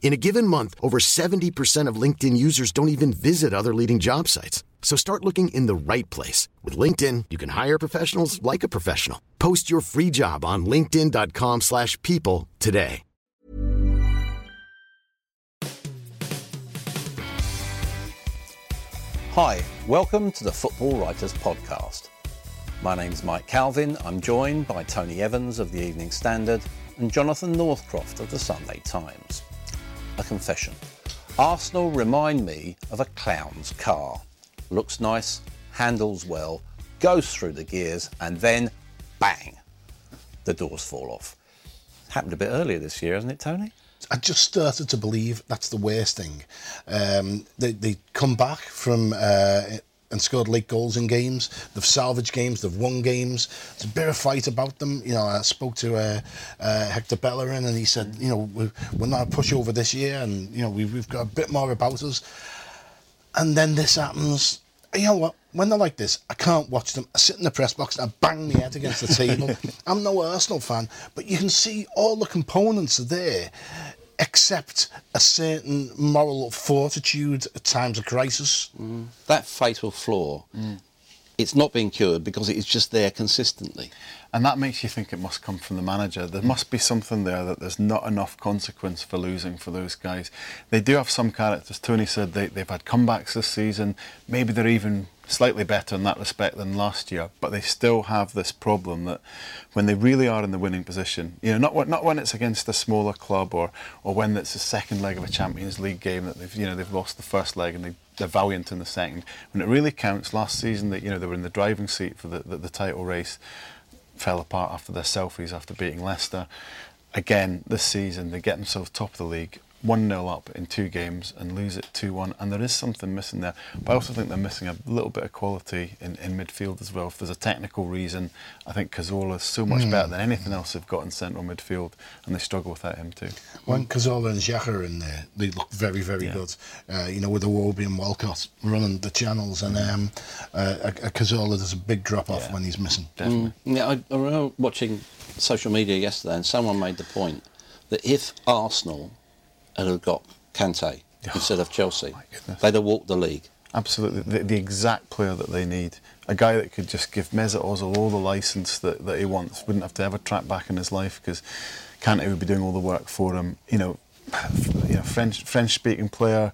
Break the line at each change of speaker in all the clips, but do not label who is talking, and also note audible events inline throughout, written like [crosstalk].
In a given month, over 70% of LinkedIn users don't even visit other leading job sites. So start looking in the right place. With LinkedIn, you can hire professionals like a professional. Post your free job on linkedin.com slash people today.
Hi, welcome to the Football Writers Podcast. My name's Mike Calvin. I'm joined by Tony Evans of the Evening Standard and Jonathan Northcroft of the Sunday Times. A confession. Arsenal remind me of a clown's car. Looks nice, handles well, goes through the gears, and then bang, the doors fall off. Happened a bit earlier this year, hasn't it, Tony?
I just started to believe that's the worst thing. Um, they they come back from uh, and scored late goals in games. They've salvaged games. They've won games. There's a bit of fight about them. You know, I spoke to uh, uh, Hector Bellerin, and he said, you know, we're, we're not a pushover this year, and you know, we've, we've got a bit more about us. And then this happens. You know what? When they're like this, I can't watch them. I sit in the press box and I bang my head against the table. [laughs] I'm no Arsenal fan, but you can see all the components are there except a certain moral fortitude at times of crisis.
Mm. That fatal flaw, mm. it's not being cured because it is just there consistently.
And that makes you think it must come from the manager. There must be something there that there's not enough consequence for losing for those guys. They do have some characters. Tony said they, they've had comebacks this season. Maybe they're even slightly better in that respect than last year, but they still have this problem that when they really are in the winning position, you know, not not when it's against a smaller club or or when it's the second leg of a Champions League game that they've you know they've lost the first leg and they they're valiant in the second. When it really counts, last season that you know they were in the driving seat for the, the, the title race, fell apart after their selfies after beating Leicester. Again, this season they get themselves top of the league 1 0 up in two games and lose it 2 1. And there is something missing there. But I also think they're missing a little bit of quality in, in midfield as well. If there's a technical reason, I think Cazorla is so much mm. better than anything else they've got in central midfield, and they struggle without him too.
When Cazorla and Xhaka are in there, they look very, very yeah. good. Uh, you know, with Iwobi and Walcott running the channels, and um, uh, a, a Cazorla, there's a big drop off yeah. when he's missing.
Definitely. Mm. Yeah, I, I remember watching social media yesterday, and someone made the point that if Arsenal and have got Kante oh, instead of Chelsea. They'd have walked the league.
Absolutely, the, the, exact player that they need. A guy that could just give Mesut Ozil all the license that, that he wants. Wouldn't have to ever track back in his life because Kante would be doing all the work for him. You know, [sighs] you know French French speaking player.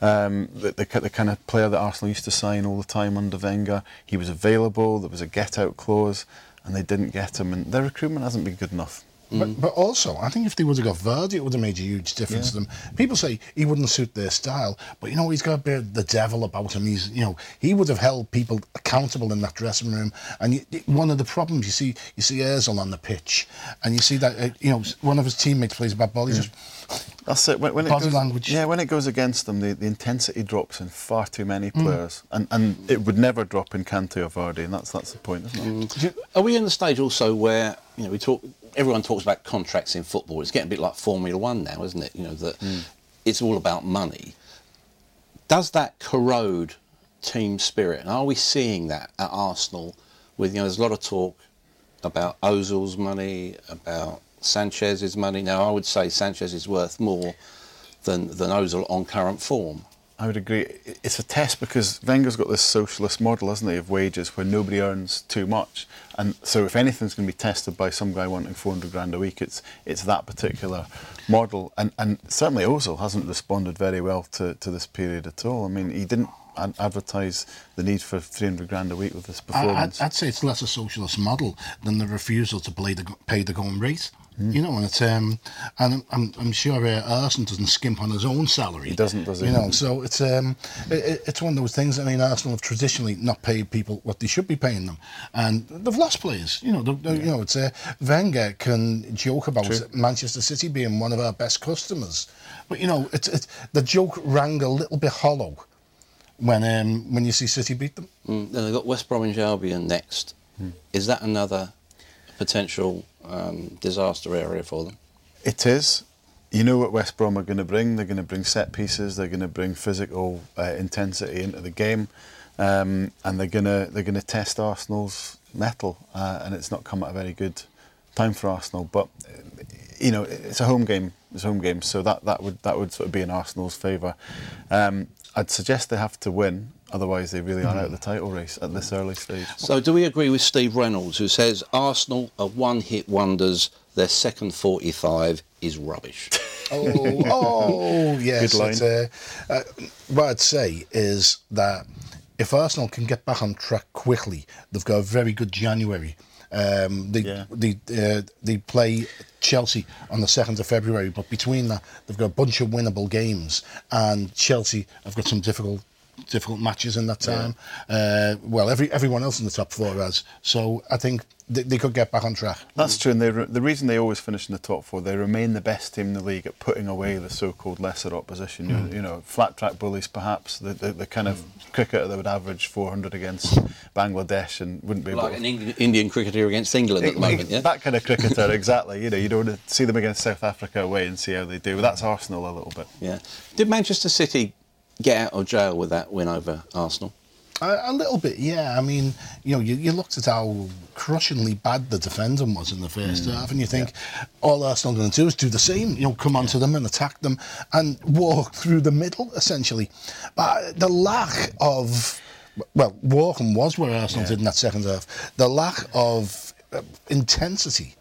Um, the, the, the, kind of player that Arsenal used to sign all the time under Wenger. He was available, there was a get out clause, and they didn't get him. And their recruitment hasn't been good enough.
But, mm. but also, I think if they would have got Vardy, it would have made a huge difference yeah. to them. People say he wouldn't suit their style, but you know, he's got a bit of the devil about him. He's, you know, he would have held people accountable in that dressing room. And you, one of the problems you see, you see Özil on the pitch, and you see that, uh, you know, one of his teammates plays a bad ball. He yeah. just
that's it. When, when it goes, language. Yeah, when it goes against them, the, the intensity drops in far too many mm. players, mm. and and it would never drop in Kante or Vardy, and that's that's the point, isn't it?
Mm. Are we in the stage also where you know we talk? Everyone talks about contracts in football. It's getting a bit like Formula One now, isn't it? You know that mm. it's all about money. Does that corrode team spirit? And are we seeing that at Arsenal? With you know, there's a lot of talk about Ozil's money, about Sanchez's money. Now, I would say Sanchez is worth more than, than Ozil on current form.
I would agree. It's a test because Wenger's got this socialist model, hasn't he, of wages where nobody earns too much. And so if anything's going to be tested by some guy wanting 400 grand a week, it's it's that particular model. And and certainly Ozil hasn't responded very well to, to this period at all. I mean, he didn't ad- advertise the need for 300 grand a week with this performance.
I'd, I'd say it's less a socialist model than the refusal to play the, pay the going rate.
Hmm.
You know, and it's um, and I'm, I'm sure uh, Arsenal doesn't skimp on his own salary.
He doesn't, does he?
You know, so it's um, it, it- it's one of those things. I mean, Arsenal have traditionally not paid people what they should be paying them, and they've lost players. You know, they've- they've- you know, it's uh, Wenger can joke about Manchester City being one of our best customers, but you know, it's, it's the joke rang a little bit hollow when um, when you see City beat them.
Mm, then they've got West Bromwich Albion next. Is that another potential um, disaster area for them?
It is. You know what West Brom are going to bring. They're going to bring set pieces. They're going to bring physical uh, intensity into the game, um, and they're going to they're going to test Arsenal's mettle. Uh, and it's not come at a very good time for Arsenal. But you know, it's a home game. It's a home game, so that, that would that would sort of be in Arsenal's favour. Um, I'd suggest they have to win, otherwise they really are out of the title race at this early stage.
So, do we agree with Steve Reynolds, who says Arsenal are one-hit wonders? Their second 45 is rubbish. [laughs]
Oh, oh, [laughs] yes.
Good line.
Uh, uh, what I'd say is that if Arsenal can get back on track quickly, they've got a very good January. Um, they
Yeah.
they uh, they play Chelsea on the second of February, but between that, they've got a bunch of winnable games, and Chelsea have got some difficult difficult matches in that time. Uh, well, every everyone else in the top four has. So I think they, they could get back on track.
That's true, and they re- the reason they always finish in the top four, they remain the best team in the league at putting away the so-called lesser opposition. You, you know, flat track bullies, perhaps the, the, the kind of cricketer that would average 400 against Bangladesh and wouldn't be able
like
to
an Eng- Indian cricketer against England at the moment, yeah?
That kind of cricketer, [laughs] exactly. You know, you don't want to see them against South Africa away and see how they do. That's Arsenal a little bit.
Yeah. Did Manchester City get out of jail with that win over Arsenal?
A, a little bit, yeah. I mean, you know, you, you looked at how crushingly bad the defending was in the first half, and you think all Arsenal are going to do is do the same. You know, come onto them and attack them and walk through the middle, essentially. But the lack of, well, walking was where Arsenal did in that second half. The lack of uh, intensity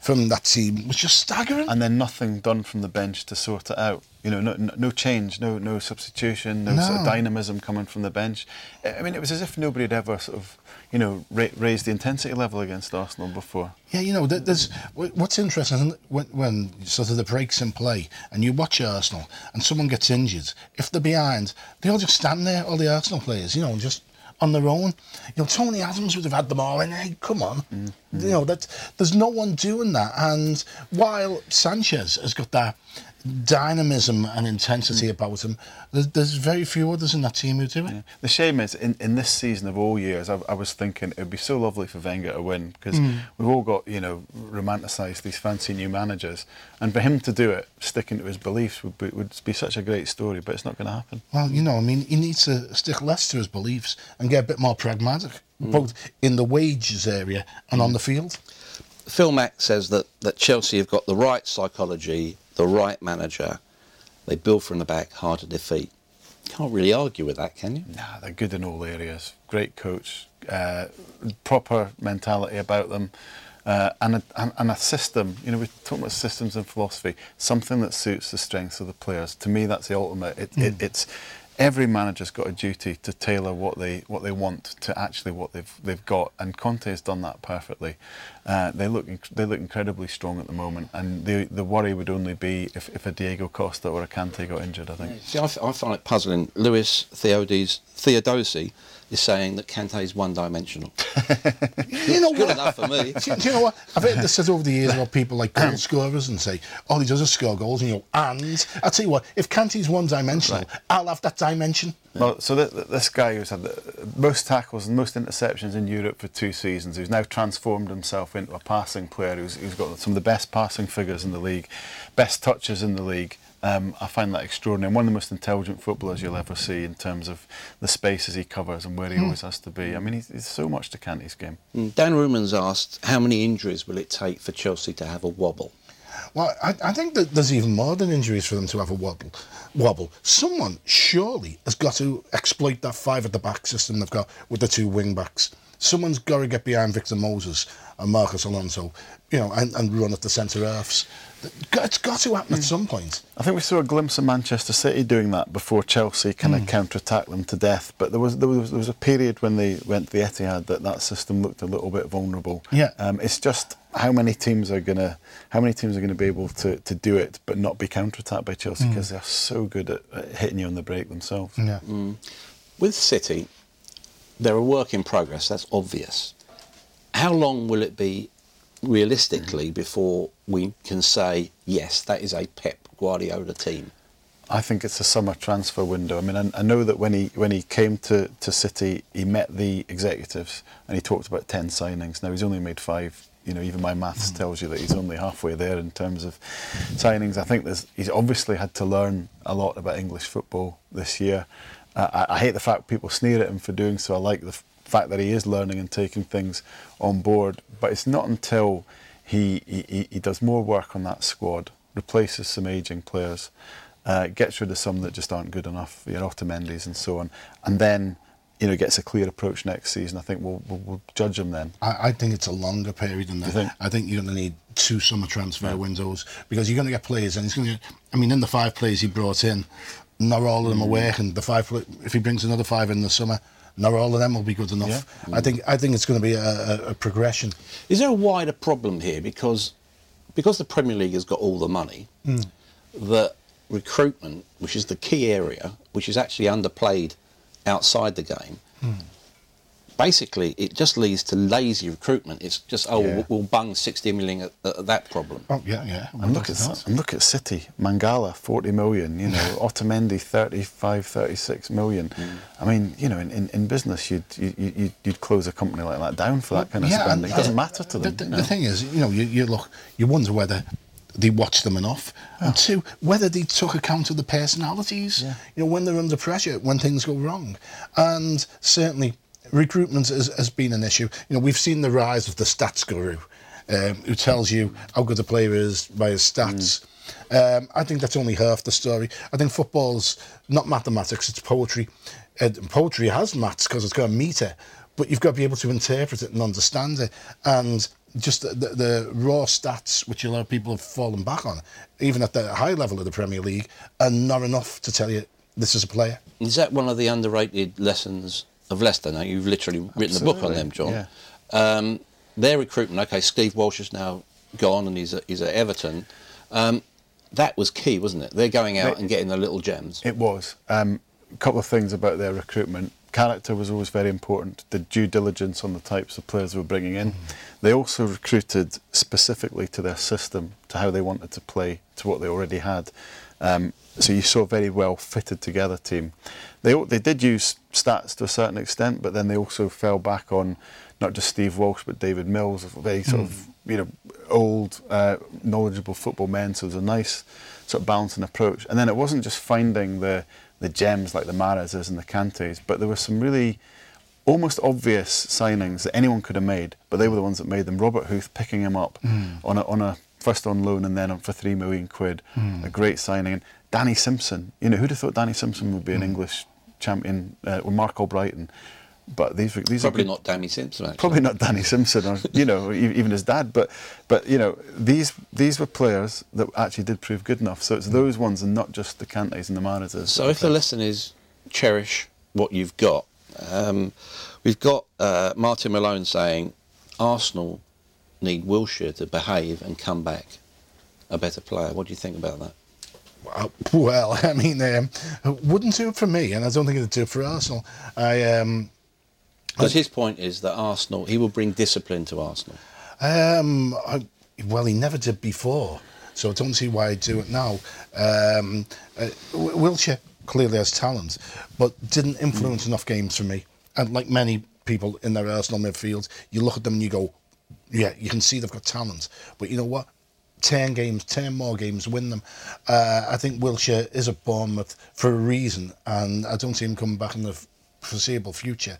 from that team was just staggering.
And then nothing done from the bench to sort it out. You know, no, no, no change, no no substitution, no, sort of dynamism coming from the bench. I mean, it was as if nobody had ever sort of, you know, ra- raised the intensity level against Arsenal before.
Yeah, you know, there's what's interesting when, when sort of the breaks in play and you watch Arsenal and someone gets injured. If they're behind, they all just stand there, all the Arsenal players, you know, just on their own. You know, Tony Adams would have had them all in. Hey, come on, mm-hmm. you know that there's no one doing that. And while Sanchez has got that dynamism and intensity mm. about him, there's, there's very few others in that team who do it.
The shame is, in, in this season of all years, I, I was thinking it would be so lovely for Wenger to win because mm. we've all got, you know, romanticised these fancy new managers. And for him to do it, sticking to his beliefs, would be, would be such a great story, but it's not going to happen.
Well, you know, I mean, he needs to stick less to his beliefs and get a bit more pragmatic, mm. both in the wages area and on the field.
Phil Mack says that, that Chelsea have got the right psychology, the right manager. They build from the back, hard to defeat. Can't really argue with that, can you?
Nah, they're good in all areas. Great coach, uh, proper mentality about them, uh, and, a, and, and a system. You know, we're talking about systems and philosophy. Something that suits the strengths of the players. To me, that's the ultimate. It, it, it's every manager's got a duty to tailor what they what they want to actually what they've they've got, and Conte has done that perfectly. Uh, they look they look incredibly strong at the moment, and the the worry would only be if, if a Diego Costa or a Kante got injured. I think.
See, I, I find it puzzling. Lewis Theodosi is saying that Kante is one-dimensional. [laughs]
You know
Good
what?
enough for me. [laughs]
Do, do you know what? I've heard this said over the years about people like goal [coughs] scorers and say, all he does is score goals, and you go, and I'll tell you what, if Kante's one dimensional, I'll have that dimension.
Well, so th- th- this guy who's had the most tackles and most interceptions in Europe for two seasons, who's now transformed himself into a passing player, who's, who's got some of the best passing figures in the league, best touches in the league. Um, I find that extraordinary. And one of the most intelligent footballers you'll ever see in terms of the spaces he covers and where he always has to be. I mean, he's, he's so much to Kante's game.
Mm, Dan Ruman's asked, how many injuries will it take for Chelsea to have a wobble?
Well, I, I think that there's even more than injuries for them to have a wobble. Wobble. Someone surely has got to exploit that five at the back system they've got with the two wing backs. Someone's got to get behind Victor Moses and Marcos Alonso, you know, and, and run at the centre halves. It's got to happen at hmm. some point.
I think we saw a glimpse of Manchester City doing that before Chelsea kind of hmm. counter-attacked them to death. But there was, there was there was a period when they went to the Etihad that that system looked a little bit vulnerable.
Yeah.
Um, it's just how many teams are gonna how many teams are gonna be able to, to do it but not be counter-attacked by Chelsea hmm. because they're so good at, at hitting you on the break themselves.
Yeah.
With City, they're a work in progress, that's obvious. How long will it be realistically mm. before we can say, yes, that is a Pep Guardiola team?
I think it's a summer transfer window. I mean, I, I know that when he when he came to, to City, he met the executives and he talked about ten signings. Now he's only made five. You know, even my maths mm. tells you that he's only halfway there in terms of signings. I think there's, he's obviously had to learn a lot about English football this year. I, I hate the fact people sneer at him for doing so. I like the f- fact that he is learning and taking things on board. But it's not until he, he, he does more work on that squad, replaces some ageing players, uh, gets rid of some that just aren't good enough, you know, Otamendi's and so on, and then you know gets a clear approach next season. I think we'll we'll, we'll judge him then.
I, I think it's a longer period than that.
think?
I think you're going to need two summer transfer windows because you're going to get players, and he's going to. Get, I mean, in the five players he brought in, not all of them are
Mm.
working. The five, if he brings another five in the summer, not all of them will be good enough.
Yeah.
I think. I think it's going to be a, a, a progression.
Is there a wider problem here because because the Premier League has got all the money, that recruitment, which is the key area, which is actually underplayed outside the game, basically it just leads to lazy recruitment. It's just oh
Yeah.
we'll, we'll bung sixty million at, at that problem.
Oh yeah, yeah.
And look at that. and look at City, Mangala, 40 million, you know, [laughs] Otamendi, 35, 36 million. Mm. I mean, you know, in, in, in business, you'd, you, you, you'd close a company like that down for that kind of
Yeah,
spending.
and-
It doesn't
and
matter to them.
The,
you
the thing is, you know, you, you look, you wonder whether they watch them enough, and oh. two, whether they took account of the personalities.
Yeah.
You know, when they're under pressure, when things go wrong, and certainly recruitment has, has been an issue. You know, we've seen the rise of the stats guru, um, who tells you how good a player is by his stats. Um, I think that's only half the story. I think football's not mathematics; it's poetry. Uh, poetry has maths because it's got a meter, but you've got to be able to interpret it and understand it. And just the, the, the raw stats, which a lot of people have fallen back on, even at the high level of the Premier League, are not enough to tell you this is a player.
Is that one of the underrated lessons of Leicester? Now you've literally written a book on them, John.
yeah.
Um, their recruitment. Okay, Steve Walsh is now gone and he's at, he's at Everton. Um, that was key, wasn't it? They're going out
They-
and getting the little gems.
It was. Um, a couple of things about their recruitment. Character was always very important. The due diligence on the types of players they were bringing in. They also recruited specifically to their system, to how they wanted to play, to what they already had. Um, so you saw a very well fitted together team. They they did use stats to a certain extent, but then they also fell back on not just Steve Walsh but David Mills, a very sort of hmm. you know old, uh, knowledgeable football men. So it was a nice sort of balancing approach. And then it wasn't just finding the the gems like the Mahrezes and the Kantes, but there were some really almost obvious signings that anyone could have made, but they were the ones that made them. Robert Huth picking him up hmm. on a on a first on loan and then on for three million quid, hmm. a great signing. Danny Simpson, you know, who'd have thought Danny Simpson would be an English champion uh, with Marc Albrighton? But these were these
Probably
are good-
not Danny Simpson. Actually.
probably not Danny Simpson or you know [laughs] even his dad but but you know these these were players that actually did prove good enough so it's those ones and not just the Kantes and the Mahrezes
So if the lesson is cherish what you've got, um, we've got uh, Martin Malone saying Arsenal need Wilshere to behave and come back a better player. What do you think about that?
Uh, Well, [laughs] I mean, um, wouldn't do it for me, and I don't think it'd do it for Arsenal. I um,
Because his point is that Arsenal, he will bring discipline to Arsenal.
Um, I, well, he never did before, so I don't see why he'd do it now. Um, uh, Wilshere clearly has talent, but didn't influence enough games for me. And like many people in their Arsenal midfield, you look at them and you go, yeah, you can see they've got talent, but you know what? 10 games, 10 more games, win them. Uh, I think Wilshere is at Bournemouth for a reason, and I don't see him coming back in the foreseeable future.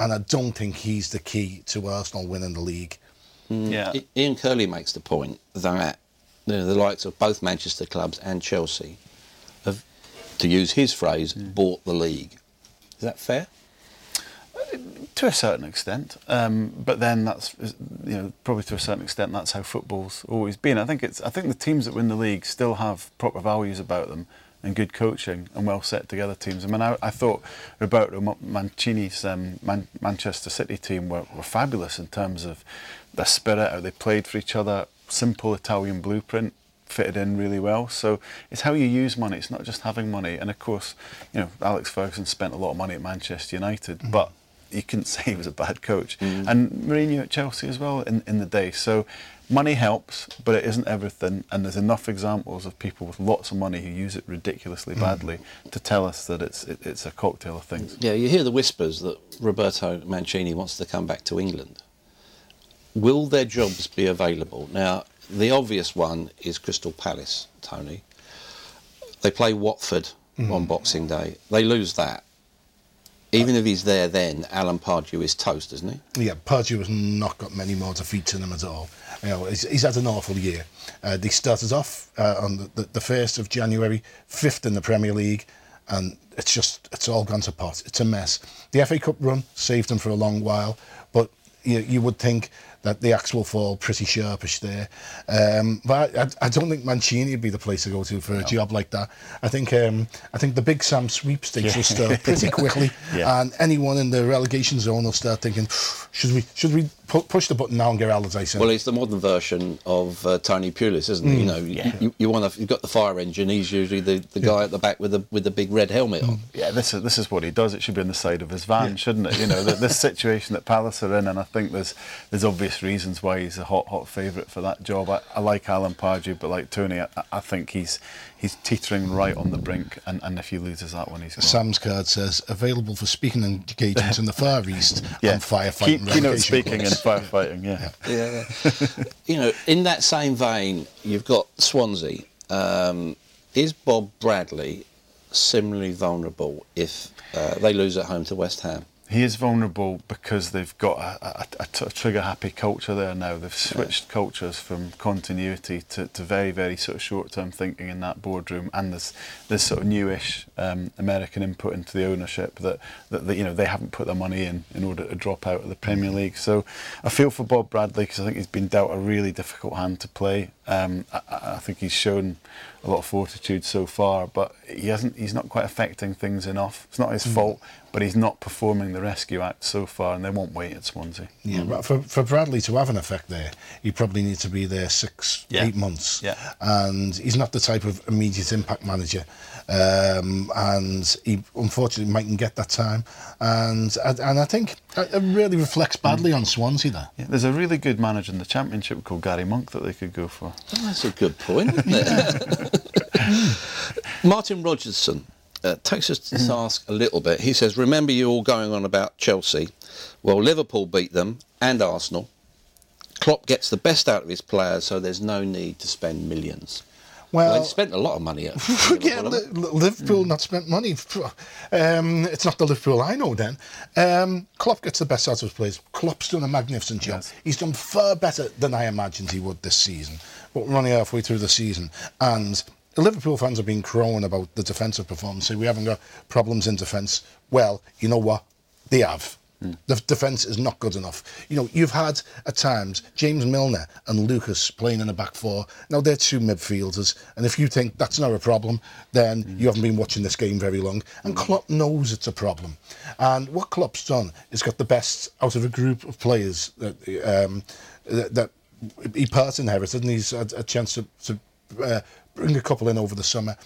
And I don't think he's the key to Arsenal winning the league.
yeah
Ian Curley makes the point that you know, the likes of both Manchester clubs and Chelsea have, to use his phrase, bought the league. Is that fair?
To a certain extent, um, but then that's you know probably to a certain extent that's how football's always been. I think it's I think the teams that win the league still have proper values about them and good coaching and well set together teams. I mean, I, I thought Roberto Mancini's um, Man- Manchester City team were, were fabulous in terms of their spirit, how they played for each other, simple Italian blueprint fitted in really well. So it's how you use money. It's not just having money. And of course, you know, Alex Ferguson spent a lot of money at Manchester United, mm-hmm. but you couldn't [laughs] say he was a bad coach. Mm. And Mourinho at Chelsea as well in, in the day. So money helps, but it isn't everything. And there's enough examples of people with lots of money who use it ridiculously mm. badly mm. to tell us that it's it, it's a cocktail of things.
Yeah, you hear the whispers that Roberto Mancini wants to come back to England. Will their jobs be available? Now, the obvious one is Crystal Palace, Tony. They play Watford mm. on Boxing Day. They lose that even if he's there then, Alan Pardew is toast, isn't
he? Yeah, Pardew has not got many more defeats in him at all. You know, he's, he's had an awful year. Uh, they started off uh, on the, the, the 1st of January, fifth in the Premier League, and it's just, it's all gone to pot. It's a mess. The FA Cup run saved them for a long while, but you, you would think that the axe will fall pretty sharpish there. Um, but I, I, don't think Mancini would be the place to go to for a no. job like that. I think um, I think the Big Sam sweepstakes yeah. will start pretty quickly, [laughs] yeah. and anyone in the relegation zone will start thinking, should we should we pu- push the button now and get Allardyce in?
Well, it's the modern version of uh, Tony Pulis, isn't it? Mm. You know, yeah. you, you want to, you've got the fire engine. He's usually the, the guy at the back with the with the big red helmet on.
Yeah, this is this is what he does. It should be on the side of his van, shouldn't it? You know, the, this [laughs] situation that Palace are in, and I think there's there's obvious obvious reasons why he's a hot, hot favourite for that job. I, I, like Alan Pardew, but like Tony, I, I, think he's he's teetering right on the brink. And, and if he loses that one, he's gone.
Sam's card says available for speaking engagements in the Far [laughs] East yeah. and firefighting.
Key, keynote speaking and firefighting. Yeah.
yeah. yeah. [laughs] you know, in that same vein, you've got Swansea. Um, is Bob Bradley similarly vulnerable if uh, they lose at home to West Ham?
He is vulnerable because they've got a, a, a trigger happy culture there now. They've switched yeah. cultures from continuity to, to very, very sort of short term thinking in that boardroom, and there's this sort of newish um, American input into the ownership that, that, that, you know they haven't put their money in in order to drop out of the Premier League. So I feel for Bob Bradley because I think he's been dealt a really difficult hand to play. Um, I, I think he's shown a lot of fortitude so far, but he hasn't. He's not quite affecting things enough. It's not his mm. fault, but he's not performing the rescue act so far, and they won't wait at Swansea.
Yeah, mm. but for, for Bradley to have an effect there, he probably needs to be there six, yeah. eight months.
Yeah.
And he's not the type of immediate impact manager, um, and he unfortunately mightn't get that time. And and I think it really reflects badly mm. on Swansea there.
Yeah, there's a really good manager in the Championship called Gary Monk that they could go for.
Oh, that's a good point. [laughs] [laughs] Martin Rogerson uh, takes us to task a little bit. He says, Remember you all going on about Chelsea? Well, Liverpool beat them and Arsenal. Klopp gets the best out of his players, so there's no need to spend millions. Well, well they spent a lot of money. At [laughs]
yeah, Liverpool mm. not spent money. [laughs] Um, it's not the Liverpool I know. Then um, Klopp gets the best out of his players. Klopp's done a magnificent job. Yes. He's done far better than I imagined he would this season. But we're only halfway through the season, and Liverpool fans have been crowing about the defensive performance. Say we haven't got problems in defence. Well, you know what? They have. Mm. The defence is not good enough. You know, you've had at times James Milner and Lucas playing in the back four. Now they're two midfielders, and if you think that's not a problem, then mm. you haven't been watching this game very long. And Klopp knows it's a problem. And what Klopp's done is got the best out of a group of players that um, that, that he part inherited, and he's had a chance to, to uh, bring a couple in over the summer.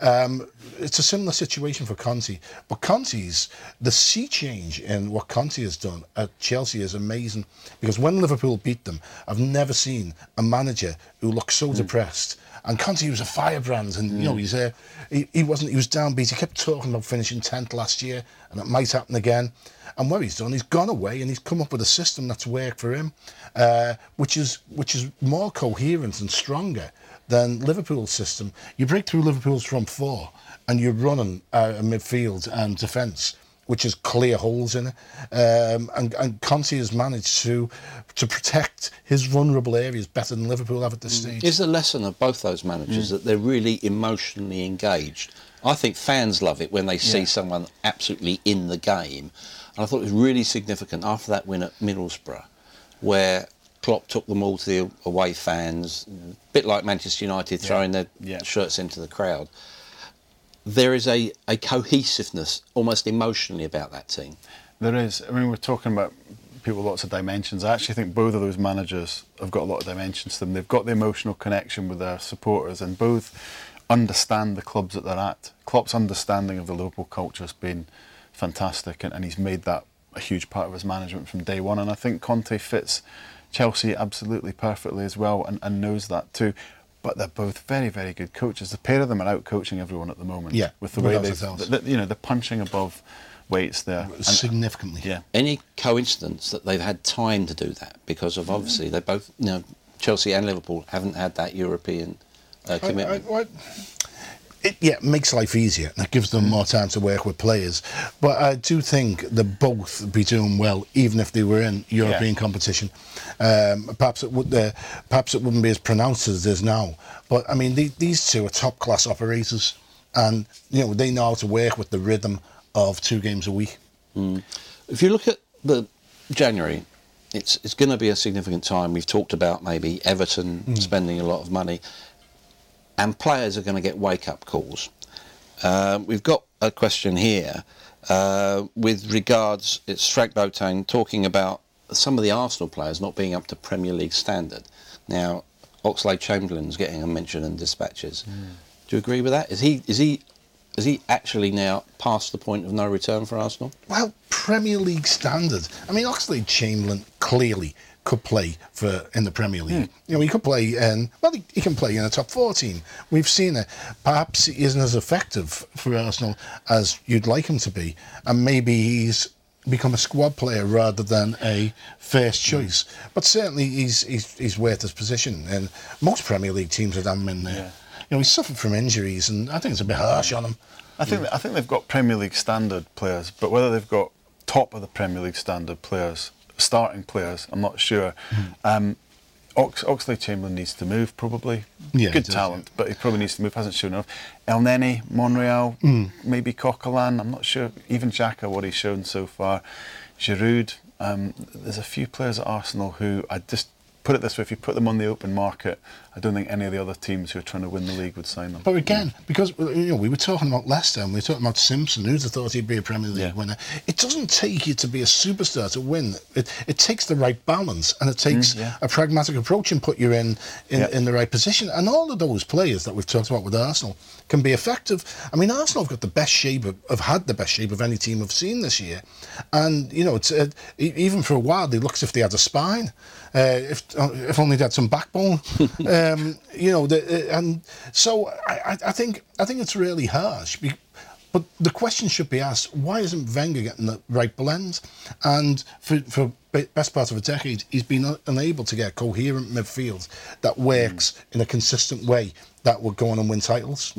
Um, it's a similar situation for Conte, but Conte's the sea change in what Conte has done at Chelsea is amazing. Because when Liverpool beat them, I've never seen a manager who looked so mm. depressed. And Conte he was a firebrand, and mm. you know hmm. he's uh, he, he wasn't he was downbeat. He kept talking about finishing tenth last year, and it might happen again. And what he's done, he's gone away and he's come up with a system that's worked for him, uh, which is which is more coherent and stronger than Liverpool's system. You break through Liverpool's front four and you're running uh, a midfield and defence which has clear holes in it. Um, and, and Conte has managed to to protect his vulnerable areas better than Liverpool have at this stage.
Is the lesson of both those managers that they're really emotionally engaged? I think fans love it when they see
Yeah.
someone absolutely in the game. And I thought it was really significant after that win at Middlesbrough, where Klopp took them all to the away fans, a bit like Manchester United throwing their
Yeah.
shirts into the crowd. There is a, a cohesiveness, almost emotionally, about that team.
There is. I mean, we're talking about people with lots of dimensions. I actually think both of those managers have got a lot of dimensions to them. They've got the emotional connection with their supporters, and both understand the clubs that they're at. Klopp's understanding of the Liverpool culture has been fantastic, and, and he's made that a huge part of his management from day one. And I think Conte fits Chelsea absolutely perfectly as well, and, and knows that too. But they're both very, very good coaches. The pair of them are out coaching everyone at the moment.
Yeah,
with the way they,
a doubt.
th- th- you know, they're punching above weights there. And-
Significantly.
yeah.
Any coincidence that they've had time to do that because of obviously they both, you know, Chelsea and Liverpool haven't had that European uh,
I-
commitment.
I- I- it, yeah, makes life easier and it gives them more time to work with players. But I do think they both be doing well, even if they were in European
Yeah.
competition. Um, perhaps it would, uh, perhaps it wouldn't be as pronounced as it is now. But I mean, the, these two are top class operators, and you know they know how to work with the rhythm of two games a week.
If you look at the January, it's it's going to be a significant time. We've talked about maybe Everton spending a lot of money, and players are going to get wake up calls. Um, we've got a question here uh, with regards. It's Frank Boateng talking about some of the Arsenal players not being up to Premier League standard. Now, Oxlade Chamberlain's getting a mention in dispatches. Do you agree with that? Is he is he is he actually now past the point of no return for Arsenal?
Well, Premier League standard. I mean, Oxlade Chamberlain clearly could play for in the Premier League. Hmm. You know, he could play in. Well, he, he can play in a top 14. We've seen it. Perhaps he isn't as effective for Arsenal as you'd like him to be, and maybe he's become a squad player rather than a first hmm. choice. But certainly, he's he's, he's worth his position. And most Premier League teams would have him in there.
Yeah.
You know, he's suffered from injuries, and I think it's a bit harsh on him.
I think I think they've got Premier League standard players, but whether they've got top of the Premier League standard players, starting players, I'm not sure. Um, Ox, Oxlade Chamberlain needs to move probably.
Yeah,
Good
does,
talent, but he probably needs to move. Hasn't shown enough. Elneny, Monreal, maybe Coquelin. I'm not sure. Even Xhaka, what he's shown so far. Giroud. Um, there's a few players at Arsenal who I just put it this way: if you put them on the open market, I don't think any of the other teams who are trying to win the league would sign them.
But again, because you know we were talking about Leicester and we were talking about Simpson, who's the thought he'd be a Premier League
Yeah.
winner. It doesn't take you to be a superstar to win. It it takes the right balance and it takes
yeah.
a pragmatic approach and put you in in,
Yeah.
in the right position. And all of those players that we've talked about with Arsenal can be effective. I mean, Arsenal have got the best shape of, have had the best shape of any team I've seen this year, and you know, it's uh, even for a while they look as if they had a spine. Uh, if uh, if only they had some backbone, [laughs] um, you know. The, uh, and so I, I think I think it's really harsh. But the question should be asked: Why isn't Wenger getting the right blend? And for for best part of a decade, he's been unable to get a coherent midfield that works in a consistent way that will go on and win titles.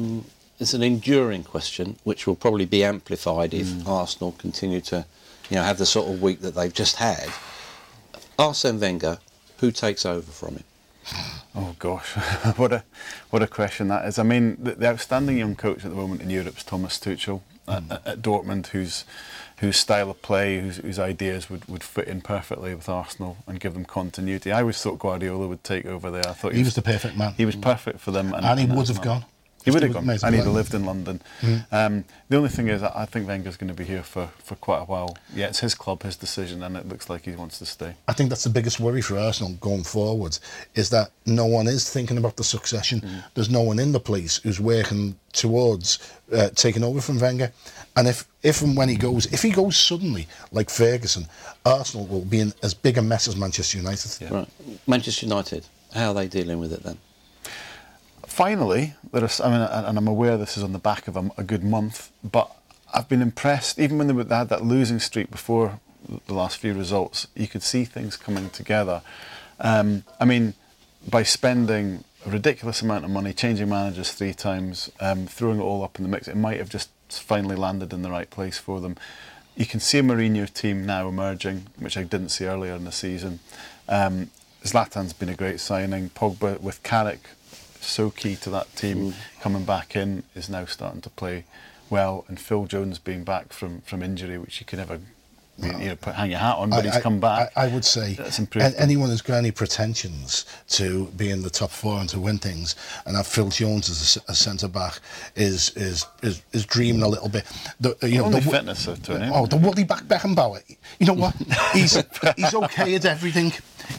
It's an enduring question, which will probably be amplified if Arsenal continue to, you know, have the sort of week that they've just had. Arsene Wenger, who takes over from him?
Oh gosh, [laughs] what a what a question that is. I mean, the, the outstanding young coach at the moment in Europe is Thomas Tuchel mm. at, at Dortmund, whose whose style of play, whose, whose ideas would, would fit in perfectly with Arsenal and give them continuity. I always thought Guardiola would take over there. I thought
He was the perfect man.
He was perfect for them,
And he would have gone.
He would have gone,
have made
and
a
he'd have lived in London. Um, the only thing is, I I think Wenger's going to be here for, for quite a while. Yeah, it's his club, his decision, and it looks like he wants to stay.
I think that's the biggest worry for Arsenal going forward is that no one is thinking about the succession. There's no one in the place who's working towards uh, taking over from Wenger. And if, if and when he goes, if he goes suddenly like Ferguson, Arsenal will be in as big a mess as Manchester United.
Right. Manchester United, how are they dealing with it then?
Finally, there is, I mean, and I'm aware this is on the back of a, a good month, but I've been impressed. Even when they, they had that losing streak before the last few results, you could see things coming together. Um, I mean, by spending a ridiculous amount of money, changing managers three times, um, throwing it all up in the mix, it might have just finally landed in the right place for them. you can see a Mourinho team now emerging, which I didn't see earlier in the season. Um, Zlatan's been a great signing. Pogba with Carrick, so key to that team, hmm. coming back in, is now starting to play well. And Phil Jones being back from, from injury, which you can never you know, put, hang your hat on, but he's come back.
I, I would say
That's improved.
a- anyone who's got any pretensions to be in the top four and to win things, and have Phil Jones as a centre back is is is, is dreaming a little bit. The, you know,
Only
the,
fitness, though, Tony.
Oh, the Woody back Beckenbauer. You know what? [laughs] He's he's okay at everything.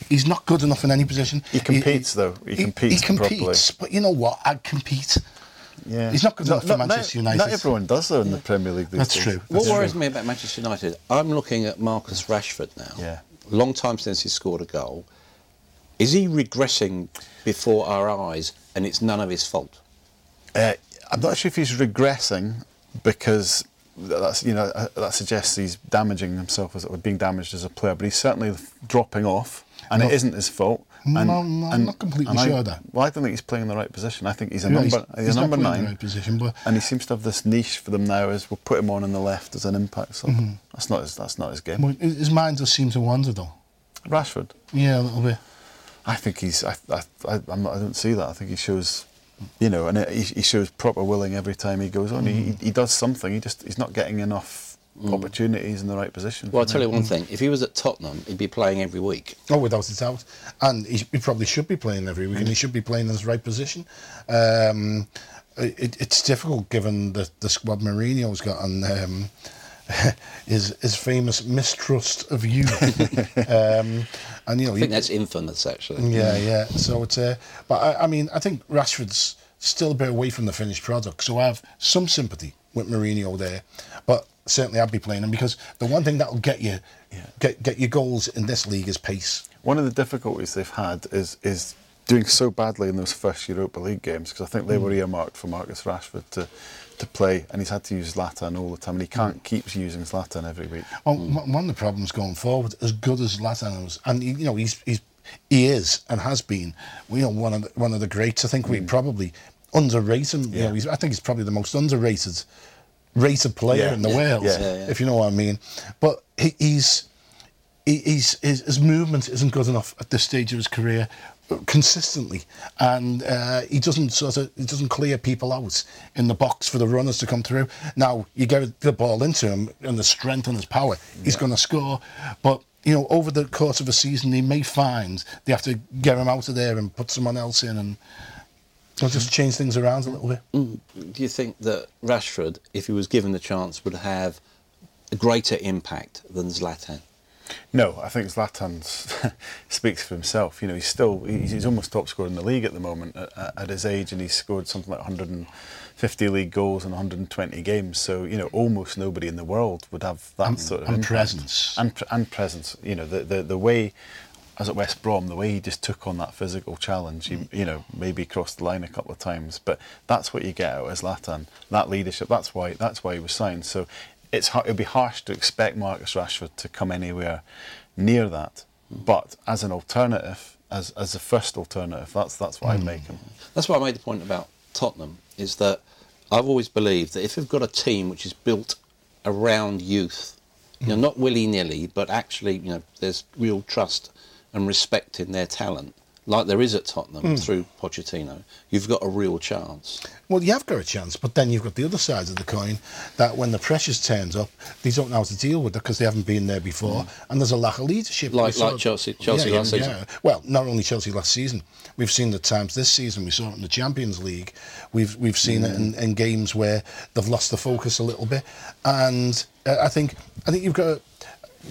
He's not good enough in any position.
He competes, though. He competes
He, competes, but you know what? I'd compete.
Yeah.
he's not good enough for Manchester United.
Not everyone does, though, in the Premier League these
That's
days.
true.
What
That's
worries
true.
me about Manchester United, I'm looking at Marcus Rashford now.
Yeah.
Long time since he scored a goal. Is he regressing before our eyes and it's none of his fault?
Uh, I'm not sure if he's regressing because that's you know uh, that suggests he's damaging himself as or being damaged as a player, but he's certainly dropping off, and it isn't his fault. And,
no, I'm
and-
not completely
I-
sure of that.
Well, I don't think he's playing in the right position. I think he's a number,
he's-
he's,
he's
a
not
number nine,
the right position, but-
and he seems to have this niche for them now. As we'll put him on in the left as an impact sub. That's not his. That's not his game.
Well, his mind does seem to wander though.
Rashford.
Yeah, a little bit.
I think he's. I, I, I, I'm not, I don't see that. I think he shows, you know, and he, he shows proper willing every time he goes on.
Mm.
He, he does something. He just he's not getting enough opportunities in the right position.
Well, I'll tell you one thing. If he was at Tottenham, he'd be playing every week.
Oh, without a doubt. And he, he probably should be playing every week, and he should be playing in his right position. Um, it, it's difficult given the, the squad Mourinho's got and um, [laughs] his his famous mistrust of you. [laughs] um, and you know,
I think that's infamous, actually.
yeah, yeah. So it's uh, but I, I mean, I think Rashford's still a bit away from the finished product. So I have some sympathy with Mourinho there, but certainly I'd be playing him because the one thing that'll get you get get your goals in this league is pace.
One of the difficulties they've had is is doing so badly in those first Europa League games because I think they were
Mm.
earmarked for Marcus Rashford to to play, and he's had to use Zlatan all the time, and he
Mm.
can't keep using Zlatan every week.
Well, one one of the problems going forward, as good as Zlatan is, and you know he's he's he is and has been, you know, one of the, one of the greats. I think we probably underrate him. You know, he's, I think he's probably the most underrated rated player
Yeah,
in the
yeah,
world,
yeah.
Yeah, yeah.
if you know what I mean. But he, he's he, he's his, his movement isn't good enough at this stage of his career uh, consistently and uh, he doesn't sort of he doesn't clear people out in the box for the runners to come through now you get the ball into him and the strength and his power he's going to score but you know over the course of a season they may find they have to get him out of there and put someone else in and they'll just change things around a little bit mm.
Do you think that Rashford, if he was given the chance, would have a greater impact than Zlatan?
No, I think Zlatan [laughs] speaks for himself. You know, he's still he's, he's almost top scorer in the league at the moment at, at- at his age, and he's scored something like 150 league goals in 120 games. So you know, almost nobody in the world would have that
And-
sort of
and
impact.
presence.
and and presence. You know, the the the way. As at West Brom, the way he just took on that physical challenge, he, you know, maybe crossed the line a couple of times, but that's what you get out of Zlatan. That leadership. That's why. That's why he was signed. So, it's har- it'd be harsh to expect Marcus Rashford to come anywhere near that. But as an alternative, as as a first alternative, that's that's what I'd hmm. make him.
That's why I made the point about Tottenham, is that I've always believed that if you've got a team which is built around youth, you know, hmm. not willy-nilly, but actually, you know, there's real trust and respect in their talent, like there is at Tottenham hmm. through Pochettino, you've got a real chance.
Well, you have got a chance, but then you've got the other side of the coin that when the pressures turns up, they don't know how to deal with it because they haven't been there before, hmm. and there's a lack of leadership.
Like- like Chelsea- Chelsea last season.
Well, not only Chelsea last season, we've seen the times this season. We saw it in the Champions League. We've we've seen it hmm. in, in games where they've lost the focus a little bit, and uh, I think I think you've got.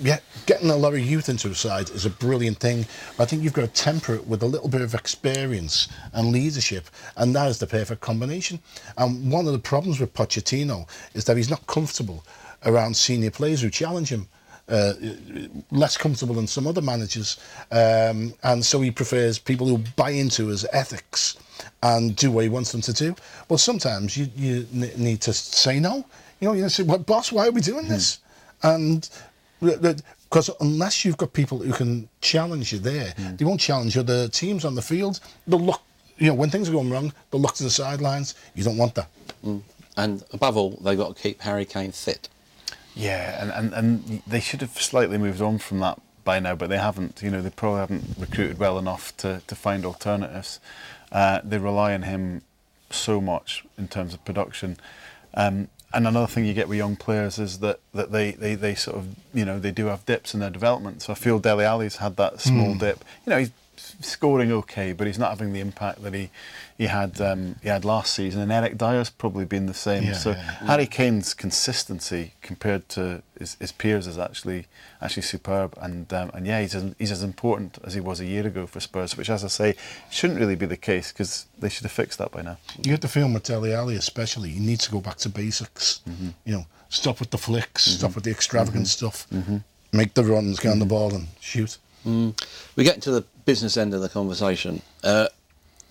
Yeah, getting a lot of youth into a side is a brilliant thing. But I think you've got to temper it with a little bit of experience and leadership, and that is the perfect combination. And one of the problems with Pochettino is that he's not comfortable around senior players who challenge him. Uh, less comfortable than some other managers, um, and so he prefers people who buy into his ethics and do what he wants them to do. Well, sometimes you you n- need to say no. You know, you say, "What, boss? Why are we doing this?" And because unless you've got people who can challenge you there, they won't challenge other teams on the field. They'll look, you know, when things are going wrong, they'll look to the sidelines. You don't want that.
And above all, they've got to keep Harry Kane fit.
Yeah, and, and, and they should have slightly moved on from that by now, but they haven't. You know, they probably haven't recruited well enough to, to find alternatives. Uh, they rely on him so much in terms of production. Um, and another thing you get with young players is that, that they, they, they sort of, you know, they do have dips in their development. So I feel Dele Alli's had that small mm. dip. You know, he's scoring okay, but he's not having the impact that he he had um, he had last season. And Eric Dier's probably been the same. Yeah, so yeah, yeah. Harry Kane's consistency compared to his, his, peers is actually actually superb. And um, and yeah, he's as, he's as important as he was a year ago for Spurs, which, as I say, shouldn't really be the case because they should have fixed that by now.
You get the film with Dele Alli, especially. He needs to go back to basics. Mm-hmm. You know, stop with the flicks, mm-hmm. stop with the extravagant mm-hmm. stuff, mm-hmm. make the runs, get on the ball, and shoot.
Mm. We get into the business end of the conversation. Uh,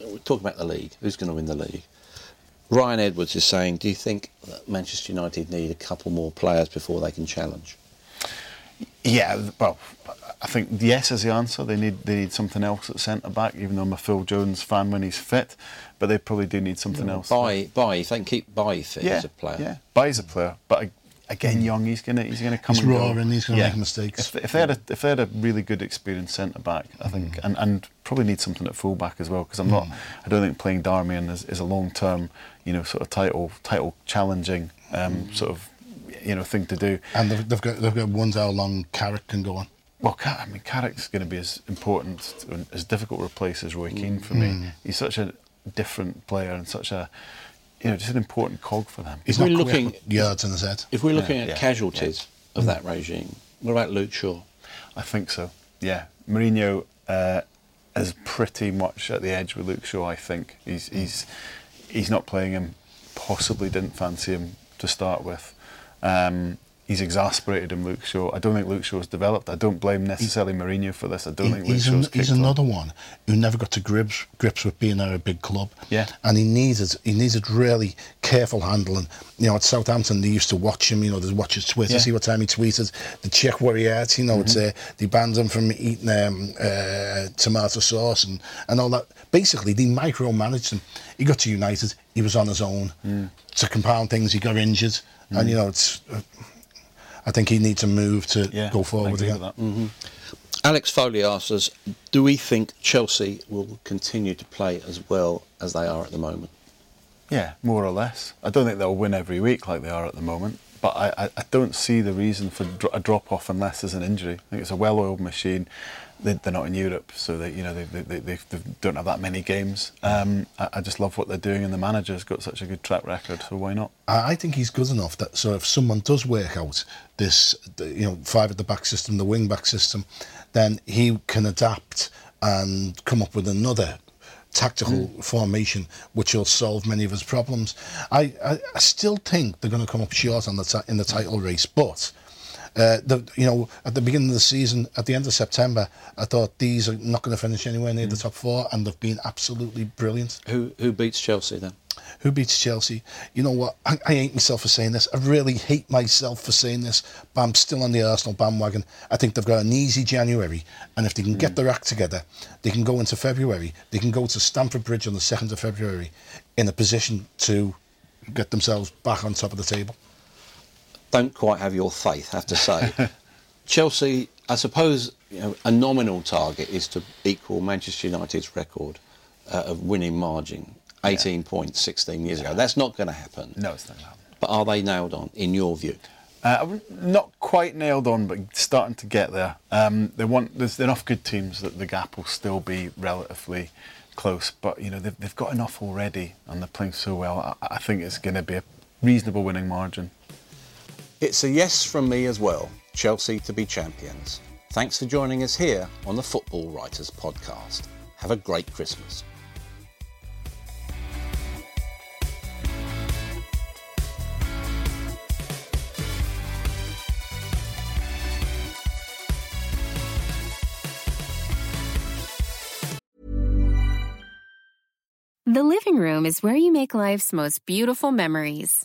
we're talking about the league. Who's going to win the league? Ryan Edwards is saying, do you think that Manchester United need a couple more players before they can challenge?
Yeah, well, I think yes is the answer. They need they need something else at centre back. Even though I'm a Phil Jones fan when he's fit, but they probably do need something else.
By Bailly, if they can keep by fit
yeah,
as a player.
Yeah, as a player, but again mm. young. He's gonna he's gonna come.
He's
and
raw go. and he's gonna yeah. make mistakes.
If, if, they had a if they had a really good experienced centre back, I think, mm. and, and probably need something at full back as well because I'm not. Mm. I don't think playing Darmian is, is a long term, you know, sort of title title challenging um, mm. sort of you know thing to do.
And they've, they've got they've got ones how long Carrick can go on.
Well, I mean, Carrick's going to be as important, as difficult to replace as Roy Keane for me. Mm. He's such a different player and such a you know, just an important cog for them.
He's if not looking yards in his head.
If we're looking yeah, at yeah, casualties yeah. of that regime, what about Luke Shaw?
I think so. Yeah, Mourinho uh, is pretty much at the edge with Luke Shaw. I think he's he's he's not playing him. Possibly didn't fancy him to start with. Um, he's exasperated in Luke Shaw. I don't think Luke Shaw's developed. I don't blame necessarily he, Mourinho for this. I don't he, think Luke
he's
Shaw's
an, He's another one who never got to grips grips with being at a big club.
Yeah.
And he needed he needed really careful handling. You know, at Southampton they used to watch him. You know, they watch his Twitter, yeah. see what time he tweeted, they check where he at. You know, mm-hmm. it's uh, they banned him from eating um, uh, tomato sauce and and all that. Basically, they micromanaged him. He got to United. He was on his own. Mm. To compound things, he got injured, mm. and you know it's. Uh, I think he needs a move to yeah, go forward again. Mm-hmm.
Alex Foley asks us, do we think Chelsea will continue to play as well as they are at the moment?
Yeah, more or less. I don't think they'll win every week like they are at the moment, but I, I, I don't see the reason for a drop off unless there's an injury. I think it's a well oiled machine they, are not in Europe, so they you know they, they, they, they don't have that many games. Um, I, I, just love what they're doing, and the manager's got such a good track record, so why not?
I think he's good enough that so if someone does work out this, you know, five at the back system, the wing back system, then he can adapt and come up with another tactical mm. formation which will solve many of his problems. I, I, I still think they're going to come up short on the in the title race, but uh, the, you know, at the beginning of the season, at the end of September, I thought these are not going to finish anywhere near mm. the top four, and they've been absolutely brilliant.
Who who beats Chelsea then?
Who beats Chelsea? You know what? I, I, hate myself for saying this. I really hate myself for saying this, but I'm still on the Arsenal bandwagon. I think they've got an easy January, and if they can mm. get their act together, they can go into February. They can go to Stamford Bridge on the 2nd of February in a position to get themselves back on top of the table
don't quite have your faith, I have to say. [laughs] Chelsea, I suppose, you know, a nominal target is to equal Manchester United's record uh, of winning margin, 18 yeah. points 16 years yeah. ago. That's not going to happen.
No, it's not going to happen.
But are they nailed on, in your view?
Uh, not quite nailed on, but starting to get there. Um, they want there's enough good teams that the gap will still be relatively close. But you know they've, they've got enough already, and they're playing so well. I, I think it's going to be a reasonable winning margin.
It's a yes from me as well. Chelsea to be champions. Thanks for joining us here on the Football Writers Podcast. Have a great Christmas.
The living room is where you make life's most beautiful memories.